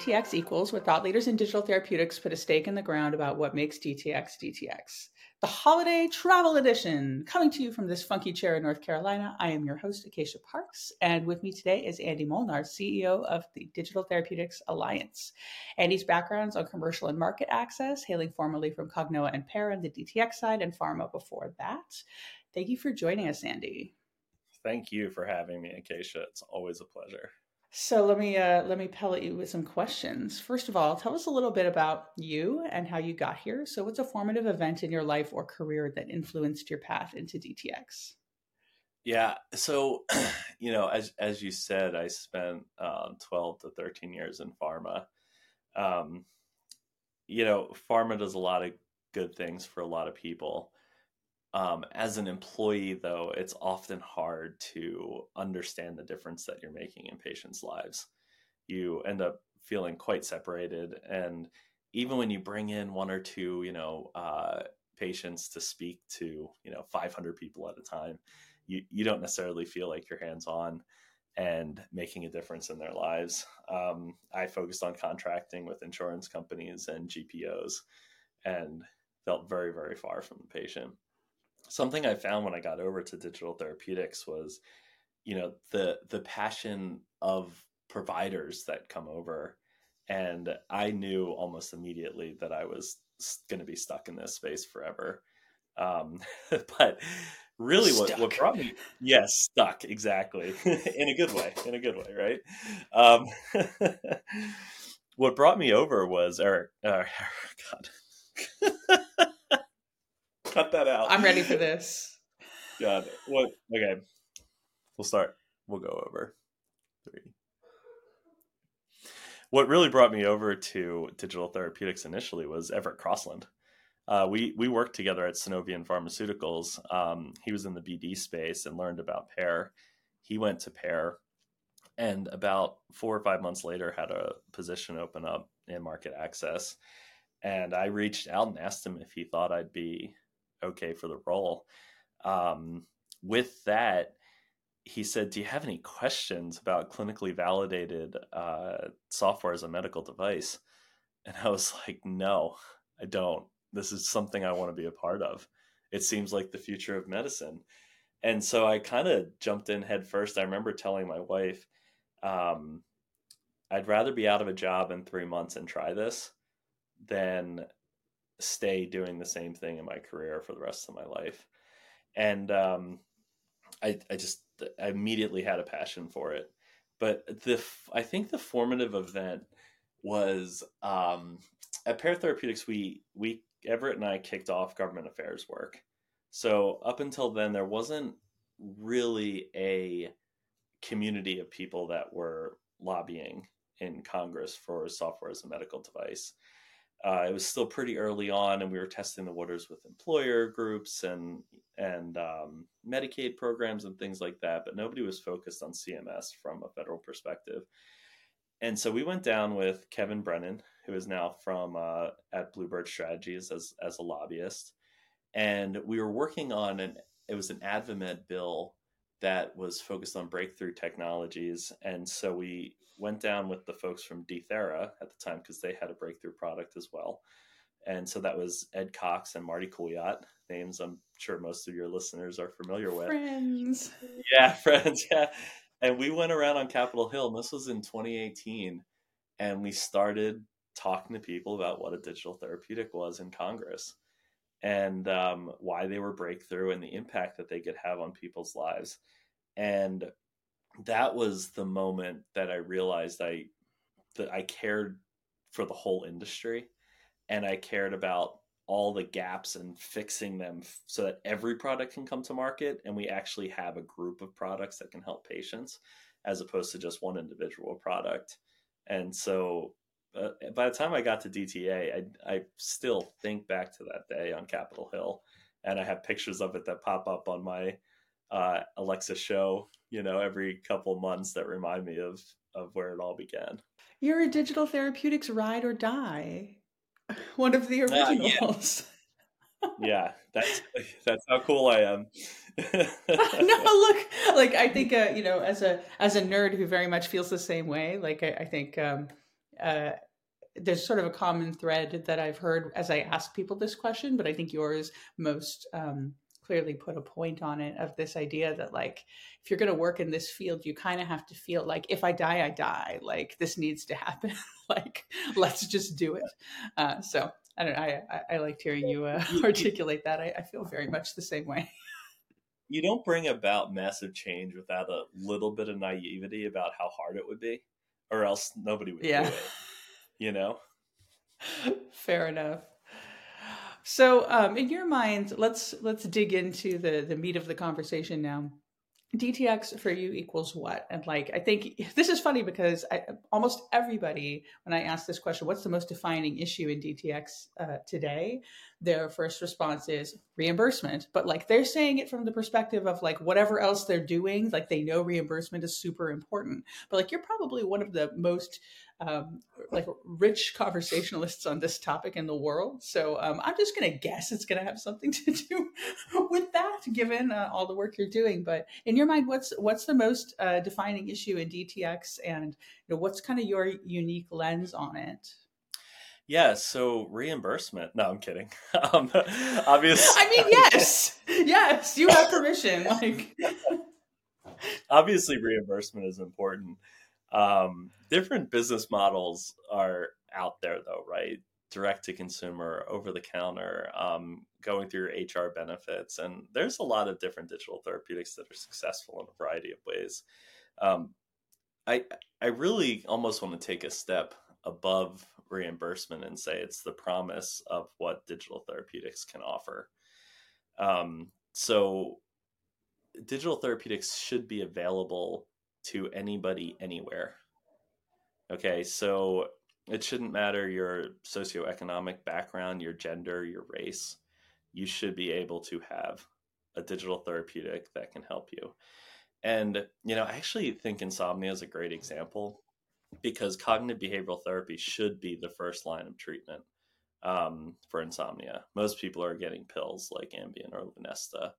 DTX Equals, where thought leaders in digital therapeutics put a stake in the ground about what makes DTX DTX. The Holiday Travel Edition, coming to you from this funky chair in North Carolina. I am your host, Acacia Parks, and with me today is Andy Molnar, CEO of the Digital Therapeutics Alliance. Andy's backgrounds on commercial and market access, hailing formerly from Cognoa and Pear on the DTX side and pharma before that. Thank you for joining us, Andy. Thank you for having me, Acacia. It's always a pleasure. So let me uh, let me pellet you with some questions. First of all, tell us a little bit about you and how you got here. So, what's a formative event in your life or career that influenced your path into DTX? Yeah, so you know, as as you said, I spent um, twelve to thirteen years in pharma. Um, you know, pharma does a lot of good things for a lot of people. Um, as an employee, though, it's often hard to understand the difference that you're making in patients' lives. You end up feeling quite separated, and even when you bring in one or two, you know, uh, patients to speak to, you know, 500 people at a time, you you don't necessarily feel like you're hands on and making a difference in their lives. Um, I focused on contracting with insurance companies and GPOs, and felt very very far from the patient something I found when I got over to digital therapeutics was, you know, the the passion of providers that come over, and I knew almost immediately that I was going to be stuck in this space forever. Um, but really, what, what brought me, yes, stuck exactly in a good way, in a good way, right? Um, what brought me over was Eric. Uh, God. Cut that out. I'm ready for this. God, what? Okay, we'll start. We'll go over three. What really brought me over to digital therapeutics initially was Everett Crossland. Uh, we we worked together at Sunovion Pharmaceuticals. Um, he was in the BD space and learned about Pear. He went to Pear, and about four or five months later, had a position open up in market access. And I reached out and asked him if he thought I'd be okay for the role. Um, with that, he said, "Do you have any questions about clinically validated uh, software as a medical device?" And I was like, "No, I don't. This is something I want to be a part of. It seems like the future of medicine." And so I kind of jumped in head first. I remember telling my wife, um, "I'd rather be out of a job in three months and try this than stay doing the same thing in my career for the rest of my life. And um, I, I just I immediately had a passion for it. But the I think the formative event was um, at Pear Therapeutics. We we Everett and I kicked off government affairs work. So up until then, there wasn't really a community of people that were lobbying in Congress for software as a medical device uh, it was still pretty early on, and we were testing the waters with employer groups and and um, Medicaid programs and things like that. But nobody was focused on CMS from a federal perspective. And so we went down with Kevin Brennan, who is now from uh, at Bluebird Strategies as as a lobbyist, and we were working on an it was an AdvaMed bill that was focused on breakthrough technologies. And so we went down with the folks from DThera at the time because they had a breakthrough product as well. And so that was Ed Cox and Marty Coulliot, names I'm sure most of your listeners are familiar with. Friends. Yeah, friends. Yeah. And we went around on Capitol Hill, and this was in 2018. And we started talking to people about what a digital therapeutic was in Congress and um, why they were breakthrough and the impact that they could have on people's lives. And that was the moment that I realized I that I cared for the whole industry and I cared about all the gaps and fixing them so that every product can come to market and we actually have a group of products that can help patients as opposed to just one individual product. And so uh, by the time I got to DTA, I, I still think back to that day on Capitol Hill, and I have pictures of it that pop up on my uh, Alexa show, you know, every couple months that remind me of of where it all began. You're a digital therapeutics ride or die, one of the originals. Uh, yeah. yeah, that's that's how cool I am. no, look, like I think uh, you know, as a as a nerd who very much feels the same way. Like I, I think um, uh, there's sort of a common thread that I've heard as I ask people this question, but I think yours most um, clearly put a point on it of this idea that like if you're going to work in this field you kind of have to feel like if i die i die. Like this needs to happen. Like let's just do it. Uh, so i don't know. I, I, I liked hearing you uh, articulate that. I, I feel very much the same way. You don't bring about massive change without a little bit of naivety about how hard it would be or else nobody would yeah. do it you know fair enough so, um, in your mind, let's let's dig into the the meat of the conversation now. DTX for you equals what? And like, I think this is funny because I, almost everybody, when I ask this question, what's the most defining issue in DTX uh, today? Their first response is reimbursement. But like, they're saying it from the perspective of like whatever else they're doing, like they know reimbursement is super important. But like, you're probably one of the most um, like rich conversationalists on this topic in the world. So um, I'm just going to guess it's going to have something to do with that, given uh, all the work you're doing. But in your mind, what's what's the most uh, defining issue in DTX, and you know, what's kind of your unique lens on it? Yeah, so reimbursement. No, I'm kidding. Um, obviously, I mean, yes, yes, you have permission. Like, obviously, reimbursement is important. Um, different business models are out there, though, right? Direct to consumer, over the counter, um, going through HR benefits, and there's a lot of different digital therapeutics that are successful in a variety of ways. Um, I I really almost want to take a step above reimbursement and say it's the promise of what digital therapeutics can offer. Um, so, digital therapeutics should be available to anybody anywhere. Okay, so it shouldn't matter your socioeconomic background, your gender, your race. You should be able to have a digital therapeutic that can help you. And, you know, I actually think insomnia is a great example because cognitive behavioral therapy should be the first line of treatment um, for insomnia. Most people are getting pills like Ambien or Lunesta,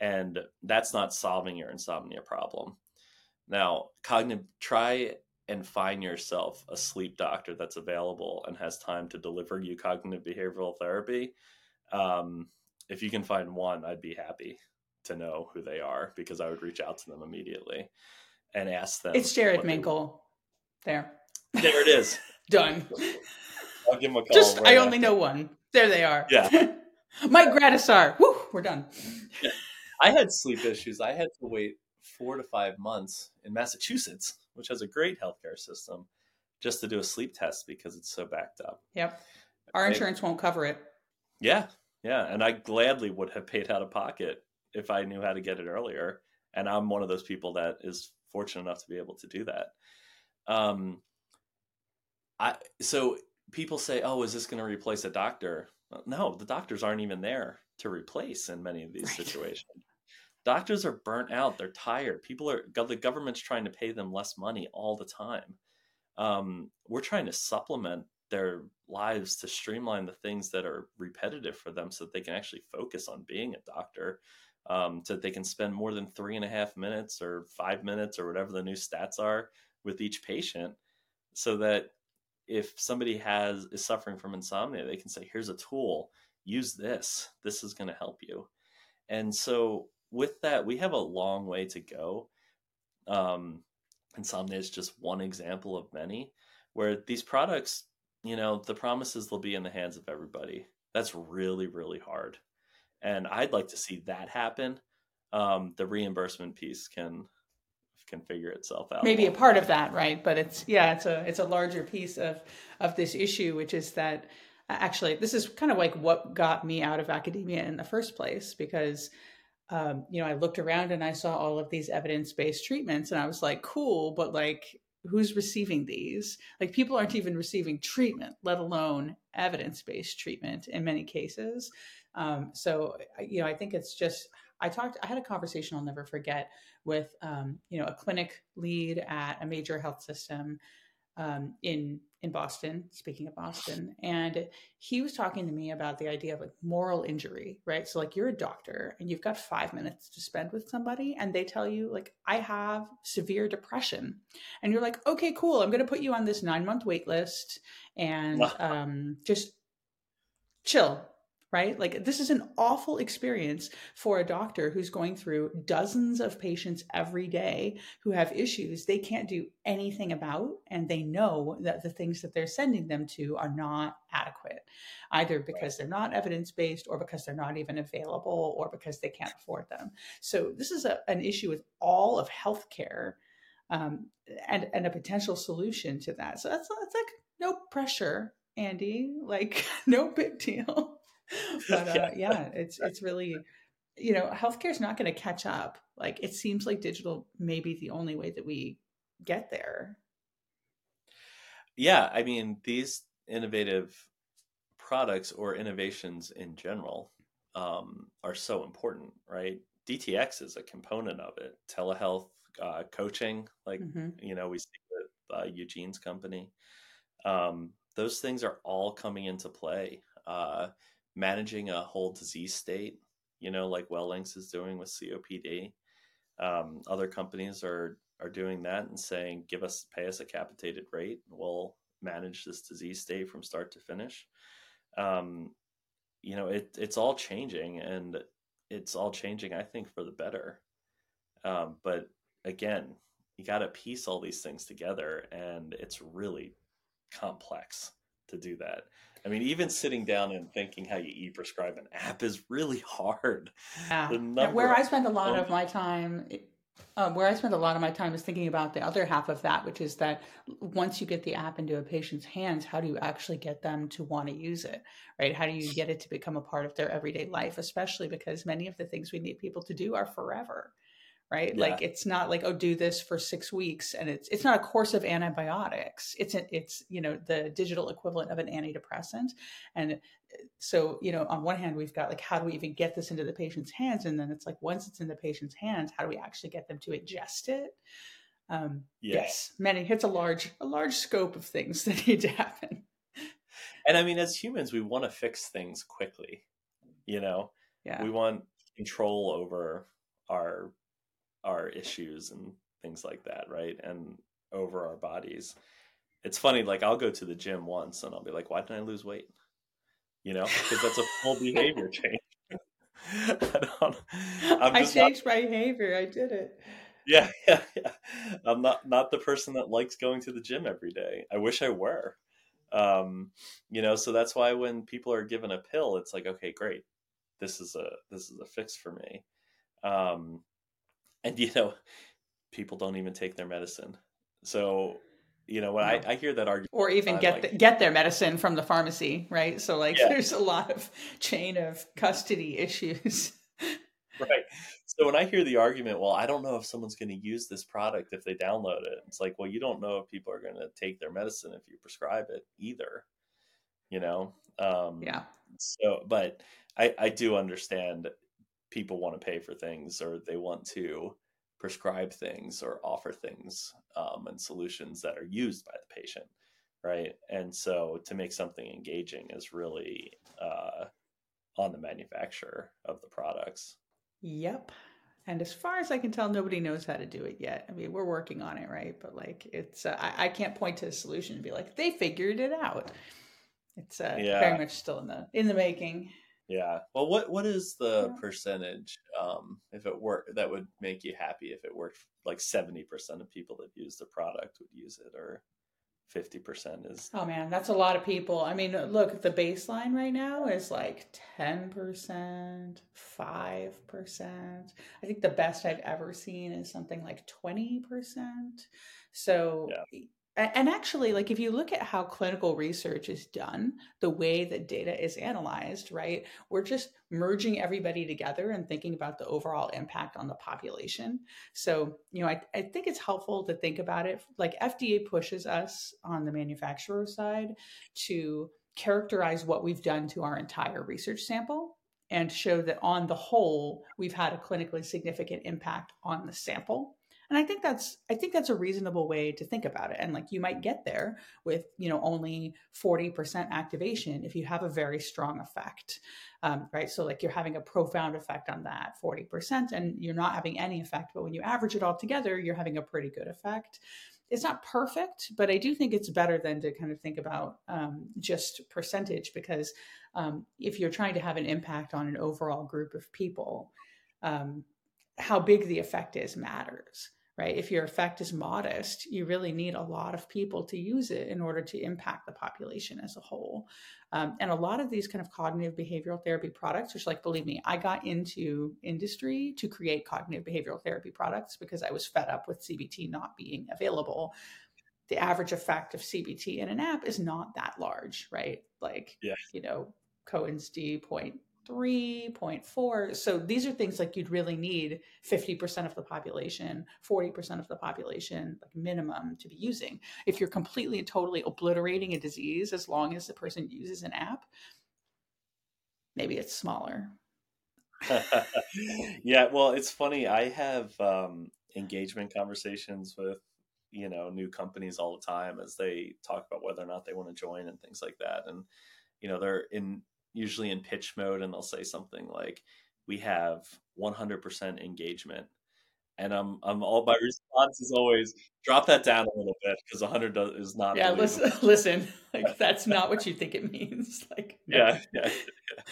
and that's not solving your insomnia problem. Now, cognitive, try and find yourself a sleep doctor that's available and has time to deliver you cognitive behavioral therapy. Um, if you can find one, I'd be happy to know who they are because I would reach out to them immediately and ask them. It's Jared Minkel. There. There it is. Done. I'll give him a call. Just, right I only know one. There they are. Yeah. Mike Gradisar. Woo, we're done. Yeah. I had sleep issues. I had to wait four to five months in Massachusetts, which has a great healthcare system, just to do a sleep test because it's so backed up. Yep. Our insurance won't cover it. Yeah. Yeah. And I gladly would have paid out of pocket if I knew how to get it earlier. And I'm one of those people that is fortunate enough to be able to do that. Um, I so people say, "Oh, is this going to replace a doctor?" No, the doctors aren't even there to replace in many of these right. situations doctors are burnt out they're tired people are the government's trying to pay them less money all the time um, we're trying to supplement their lives to streamline the things that are repetitive for them so that they can actually focus on being a doctor um, so that they can spend more than three and a half minutes or five minutes or whatever the new stats are with each patient so that if somebody has is suffering from insomnia they can say here's a tool use this this is going to help you and so with that, we have a long way to go. Um, Insomnia is just one example of many where these products, you know, the promises they'll be in the hands of everybody. That's really, really hard. And I'd like to see that happen. Um, the reimbursement piece can can figure itself out. Maybe a part of that, right? But it's yeah, it's a it's a larger piece of of this issue, which is that actually this is kind of like what got me out of academia in the first place because um, you know, I looked around and I saw all of these evidence based treatments and I was like, cool, but like, who's receiving these? Like, people aren't even receiving treatment, let alone evidence based treatment in many cases. Um, so, you know, I think it's just, I talked, I had a conversation I'll never forget with, um, you know, a clinic lead at a major health system um, in in Boston, speaking of Boston, and he was talking to me about the idea of like moral injury, right? So like you're a doctor and you've got five minutes to spend with somebody, and they tell you like I have severe depression, and you're like, okay, cool, I'm going to put you on this nine month wait list, and um, just chill right? Like, this is an awful experience for a doctor who's going through dozens of patients every day who have issues they can't do anything about. And they know that the things that they're sending them to are not adequate, either because they're not evidence based or because they're not even available or because they can't afford them. So, this is a, an issue with all of healthcare. Um, and and a potential solution to that. So that's that's like no pressure, Andy. Like no big deal. but uh, yeah, it's it's really, you know, healthcare is not going to catch up. Like it seems like digital may be the only way that we get there. Yeah, I mean these innovative products or innovations in general um, are so important, right? DTX is a component of it. Telehealth uh, coaching, like mm-hmm. you know, we see with uh, Eugene's company. Um, those things are all coming into play. Uh, managing a whole disease state, you know, like Wellinks is doing with COPD. Um, other companies are are doing that and saying, give us pay us a capitated rate, and we'll manage this disease state from start to finish. Um, you know, it it's all changing, and it's all changing, I think, for the better. Um, but again, you got to piece all these things together, and it's really complex to do that. I mean, even sitting down and thinking how you e-prescribe an app is really hard. Yeah. Where I spend a lot of my time, um, where I spend a lot of my time is thinking about the other half of that, which is that once you get the app into a patient's hands, how do you actually get them to want to use it, right? How do you get it to become a part of their everyday life, especially because many of the things we need people to do are forever right? Yeah. like it's not like oh do this for six weeks and it's it's not a course of antibiotics. It's a, it's you know the digital equivalent of an antidepressant. And so you know on one hand we've got like how do we even get this into the patient's hands? And then it's like once it's in the patient's hands how do we actually get them to ingest it? Um yeah. yes many it's a large a large scope of things that need to happen. And i mean as humans we want to fix things quickly you know? Yeah. We want control over our our issues and things like that, right? And over our bodies. It's funny, like I'll go to the gym once and I'll be like, why didn't I lose weight? You know, because that's a full behavior change. I, I changed not... my behavior. I did it. Yeah, yeah, yeah. I'm not not the person that likes going to the gym every day. I wish I were. Um, you know, so that's why when people are given a pill, it's like, okay, great. This is a this is a fix for me. Um, and you know people don't even take their medicine. So you know when I, I hear that argument or even get like, the, get their medicine from the pharmacy right? So like yeah. there's a lot of chain of custody issues. Right. So when i hear the argument well i don't know if someone's going to use this product if they download it it's like well you don't know if people are going to take their medicine if you prescribe it either you know? Um yeah. so but i i do understand people want to pay for things or they want to prescribe things or offer things um, and solutions that are used by the patient right? And so to make something engaging is really uh, on the manufacturer of the products. Yep. And as far as i can tell nobody knows how to do it yet. I mean we're working on it right? But like it's uh, I, I, can't point to a solution and be like they figured it out. It's uh, yeah. very much still in the in the making yeah. Well, what what is the yeah. percentage um, if it worked that would make you happy if it worked? Like seventy percent of people that use the product would use it, or fifty percent is. Oh man, that's a lot of people. I mean, look, the baseline right now is like ten percent, five percent. I think the best I've ever seen is something like twenty percent. So. Yeah and actually like if you look at how clinical research is done the way that data is analyzed right we're just merging everybody together and thinking about the overall impact on the population. So you know I, I think it's helpful to think about it like fda pushes us on the manufacturer side to characterize what we've done to our entire research sample and show that on the whole we've had a clinically significant impact on the sample and i think that's i think that's a reasonable way to think about it. And like you might get there with you know only 40% activation if you have a very strong effect um, right? So like you're having a profound effect on that 40% and you're not having any effect but when you average it all together you're having a pretty good effect. It's not perfect, but I do think it's better than to kind of think about um, just percentage because um, if you're trying to have an impact on an overall group of people, um, how big the effect is matters right? If your effect is modest, you really need a lot of people to use it in order to impact the population as a whole. Um, and a lot of these kind of cognitive behavioral therapy products, which, like, believe me, I got into industry to create cognitive behavioral therapy products because I was fed up with CBT not being available. The average effect of CBT in an app is not that large, right? Like, yeah. you know, Cohen's D point 3.4 so these are things like you'd really need 50% of the population 40% of the population like minimum to be using. If you're completely and totally obliterating a disease as long as the person uses an app maybe it's smaller. Yeah well it's funny i have um, engagement conversations with you know new companies all the time as they talk about whether or not they want to join and things like that and you know they're in usually in pitch mode and they'll say something like we have 100% engagement and I'm I'm all my response is always drop that down a little bit because 100 is not. Yeah, listen, listen, like that's not what you think it means. Like, yeah, yeah, yeah.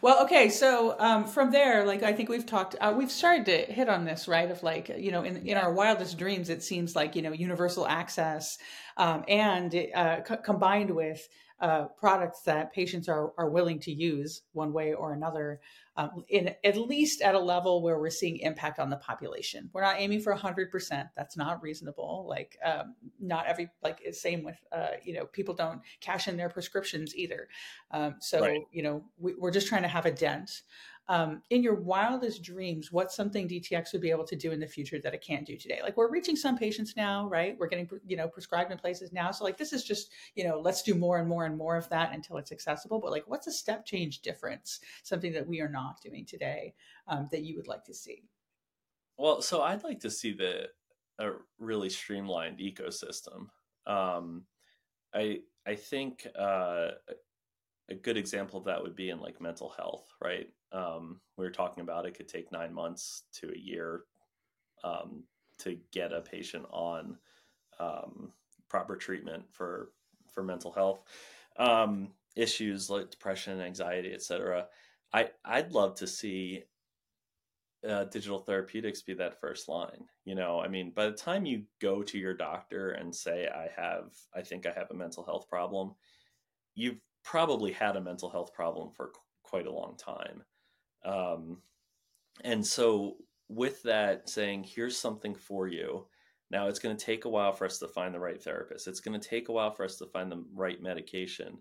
Well, okay, so um, from there, like I think we've talked, uh, we've started to hit on this, right? Of like, you know, in in our wildest dreams, it seems like you know, universal access, um, and uh, c- combined with uh, products that patients are, are willing to use one way or another um, in at least at a level where we're seeing impact on the population. We're not aiming for 100% that's not reasonable. Like um, not every like same with uh, you know people don't cash in their prescriptions either. Um, so right. you know we, we're just trying to have a dent um, in your wildest dreams, what's something DTX would be able to do in the future that it can't do today? Like we're reaching some patients now, right? We're getting, you know, prescribed in places now. So like, this is just, you know, let's do more and more and more of that until it's accessible. But like, what's a step change difference? Something that we are not doing today um, that you would like to see? Well, so I'd like to see the, a really streamlined ecosystem. Um, I, I think, uh, a good example of that would be in like mental health, right? Um, we were talking about it could take nine months to a year um, to get a patient on um, proper treatment for for mental health um, issues like depression, anxiety, etc. I I'd love to see uh, digital therapeutics be that first line. You know, I mean, by the time you go to your doctor and say, "I have, I think I have a mental health problem," you've probably had a mental health problem for quite a long time. Um, and so, with that saying, here's something for you. Now, it's going to take a while for us to find the right therapist. It's going to take a while for us to find the right medication.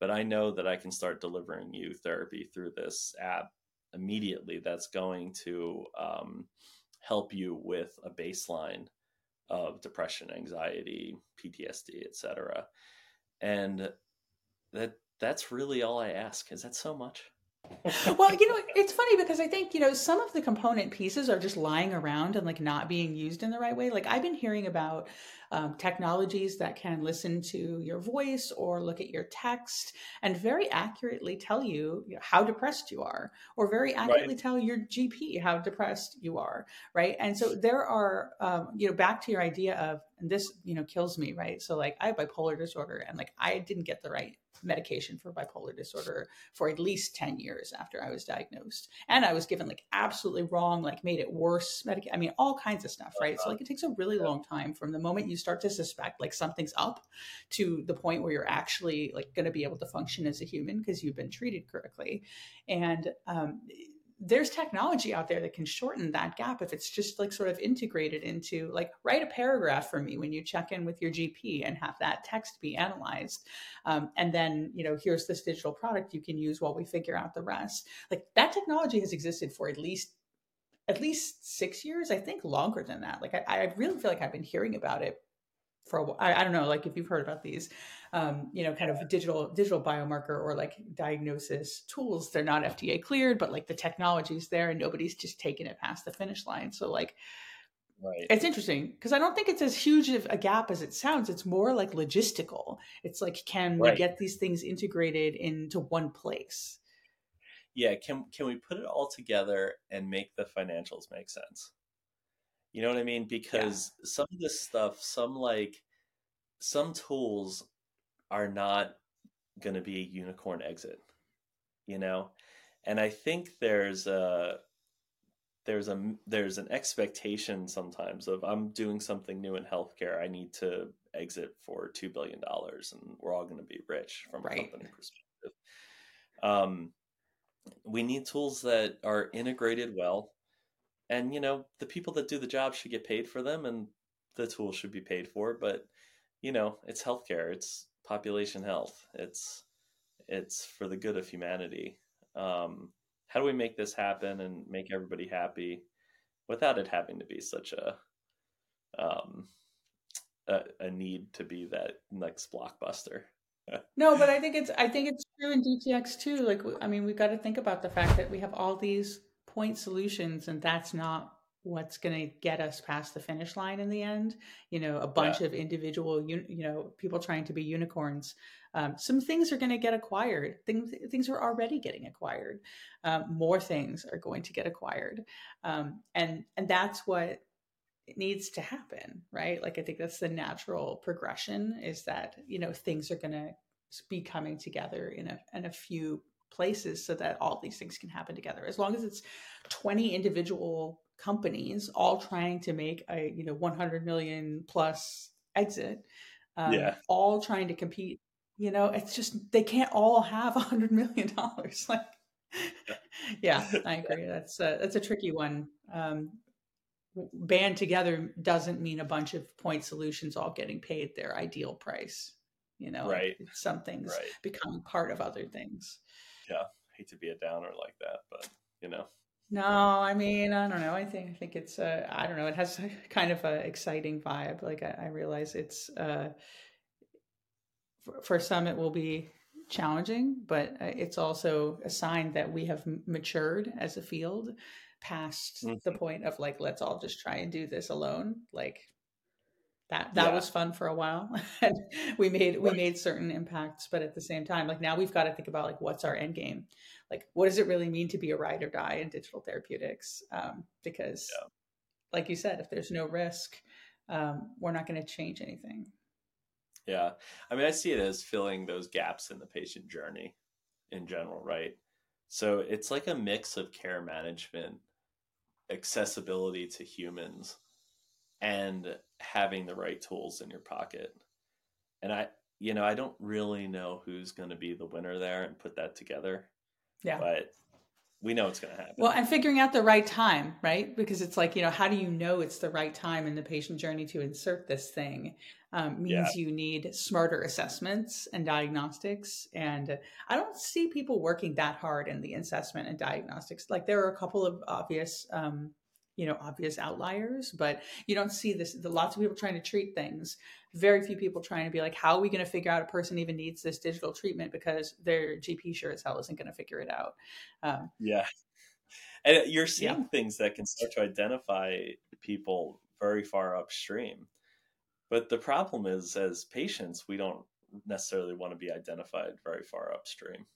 But I know that I can start delivering you therapy through this app immediately. That's going to um, help you with a baseline of depression, anxiety, PTSD, etc. And that that's really all I ask. Is that so much? Well, you know, it's funny because I think, you know, some of the component pieces are just lying around and like not being used in the right way. Like I've been hearing about um, technologies that can listen to your voice or look at your text and very accurately tell you, you know, how depressed you are, or very accurately right. tell your GP how depressed you are. Right. And so there are, um, you know, back to your idea of, and this, you know, kills me. Right. So like I have bipolar disorder and like I didn't get the right medication for bipolar disorder for at least 10 years after I was diagnosed. And I was given like absolutely wrong, like made it worse medic I mean, all kinds of stuff, right? So like it takes a really long time from the moment you start to suspect like something's up to the point where you're actually like going to be able to function as a human because you've been treated correctly. And um, there's technology out there that can shorten that gap if it's just like sort of integrated into like write a paragraph for me when you check in with your gp and have that text be analyzed. Um, and then you know here's this digital product you can use while we figure out the rest. Like that technology has existed for at least at least six years i think longer than that. Like i, I really feel like i've been hearing about it for a while. I, I don't know, like if you've heard about these, um, you know, kind of digital digital biomarker or like diagnosis tools. They're not FDA cleared, but like the technology's there, and nobody's just taken it past the finish line. So like, Right. It's interesting because I don't think it's as huge of a gap as it sounds. It's more like logistical. It's like, can we get these things integrated into one place? Yeah, can can we put it all together and make the financials make sense? You know what I mean? Because some of this stuff, some like some tools are not going to be a unicorn exit, you know? And I think there's a there's a there's an expectation sometimes of I'm doing something new in healthcare. I need to exit for 2 billion dollars and we're all going to be rich from a company perspective. Um we need tools that are integrated well and you know the people that do the job should get paid for them and the tools should be paid for but you know it's healthcare it's population health it's it's for the good of humanity um how do we make this happen and make everybody happy without it having to be such a um a, a need to be that next blockbuster No, but I think it's I think it's true in DTX too. Like i mean, we've got to think about the fact that we have all these point solutions, and that's not what's going to get us past the finish line in the end. You know, a bunch of individual, uni- you know, people trying to be unicorns. Um, some things are going to get acquired. Things things are already getting acquired. Um, more things are going to get acquired, um, and and that's what it needs to happen right like i think that's the natural progression is that you know things are going to be coming together in a in a few places so that all these things can happen together as long as it's 20 individual companies all trying to make a you know 100 million plus exit um, Yeah. all trying to compete you know it's just they can't all have 100 million dollars like yeah i agree that's a, that's a tricky one um, band together doesn't mean a bunch of point solutions all getting paid their ideal price. You know, Right. Some things right becoming part of other things. Hate to be a downer like that but you know No, I mean, I don't know. I think I think it's uh, I don't know. It has a kind of a exciting vibe. Like I, I realize it's uh, for, for some it will be challenging, but uh, it's also a sign that we have matured as a field past the Mhm. point of like let's all just try and do this alone. Like that that Yeah. was fun for a while, and we made we made certain impacts. But at the same time, like now we've got to think about like what's our end game like what does it really mean to be a ride or die in digital therapeutics um, because Yeah. like you said if there's no risk um, we're not going to change anything Yeah. I mean, I see it as filling those gaps in the patient journey in general, right? So it's like a mix of care management, accessibility to humans, and having the right tools in your pocket. And I, you know, I don't really know who's going to be the winner there and put that together, yeah. But we know it's going to happen. well and figuring out the right time right? Because it's like you know how do you know it's the right time in the patient journey to insert this thing? Um, means you need smarter assessments and diagnostics. And i don't see people working that hard in the assessment and diagnostics. Like there are a couple of obvious um, you know obvious outliers but you don't see this the lots of people trying to treat things very few people trying to be like how are we going to figure out a person even needs this digital treatment because their gp sure as hell isn't going to figure it out um, Yeah. And you're seeing things that can start to identify people very far upstream. But the problem is, as patients, we don't necessarily want to be identified very far upstream.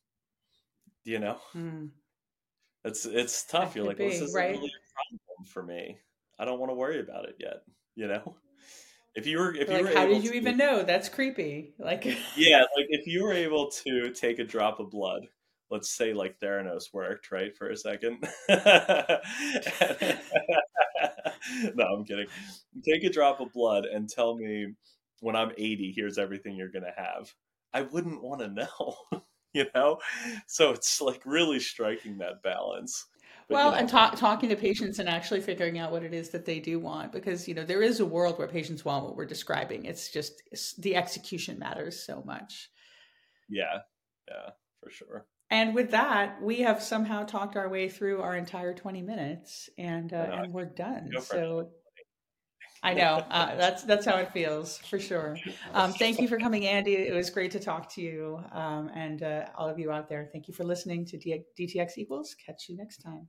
You know, hmm. it's it's tough. That You're like, well, this isn't right? really for me. I don't want to worry about it yet. You know, if you were if you were how did you to- even know that's creepy like yeah, like if you were able to take a drop of blood, let's say like Theranos worked, right, for a second. no, I'm kidding. Take a drop of blood and tell me when I'm 80, here's everything you're to have. I wouldn't want to know, you know? So it's like really striking that balance. But, you well know, and talk, talking to patients and actually figuring out what it is that they do want because you know there is a world where patients want what we're describing it's just it's, the execution matters so much yeah, yeah, for sure. and with that we have somehow talked our way through our entire 20 minutes and uh, and we're done so I know uh, that's that's how it feels for sure. Um, thank you for coming, Andy. It was great to talk to you, um, and uh, all of you out there. Thank you for listening to D- DTX Equals. Catch you next time.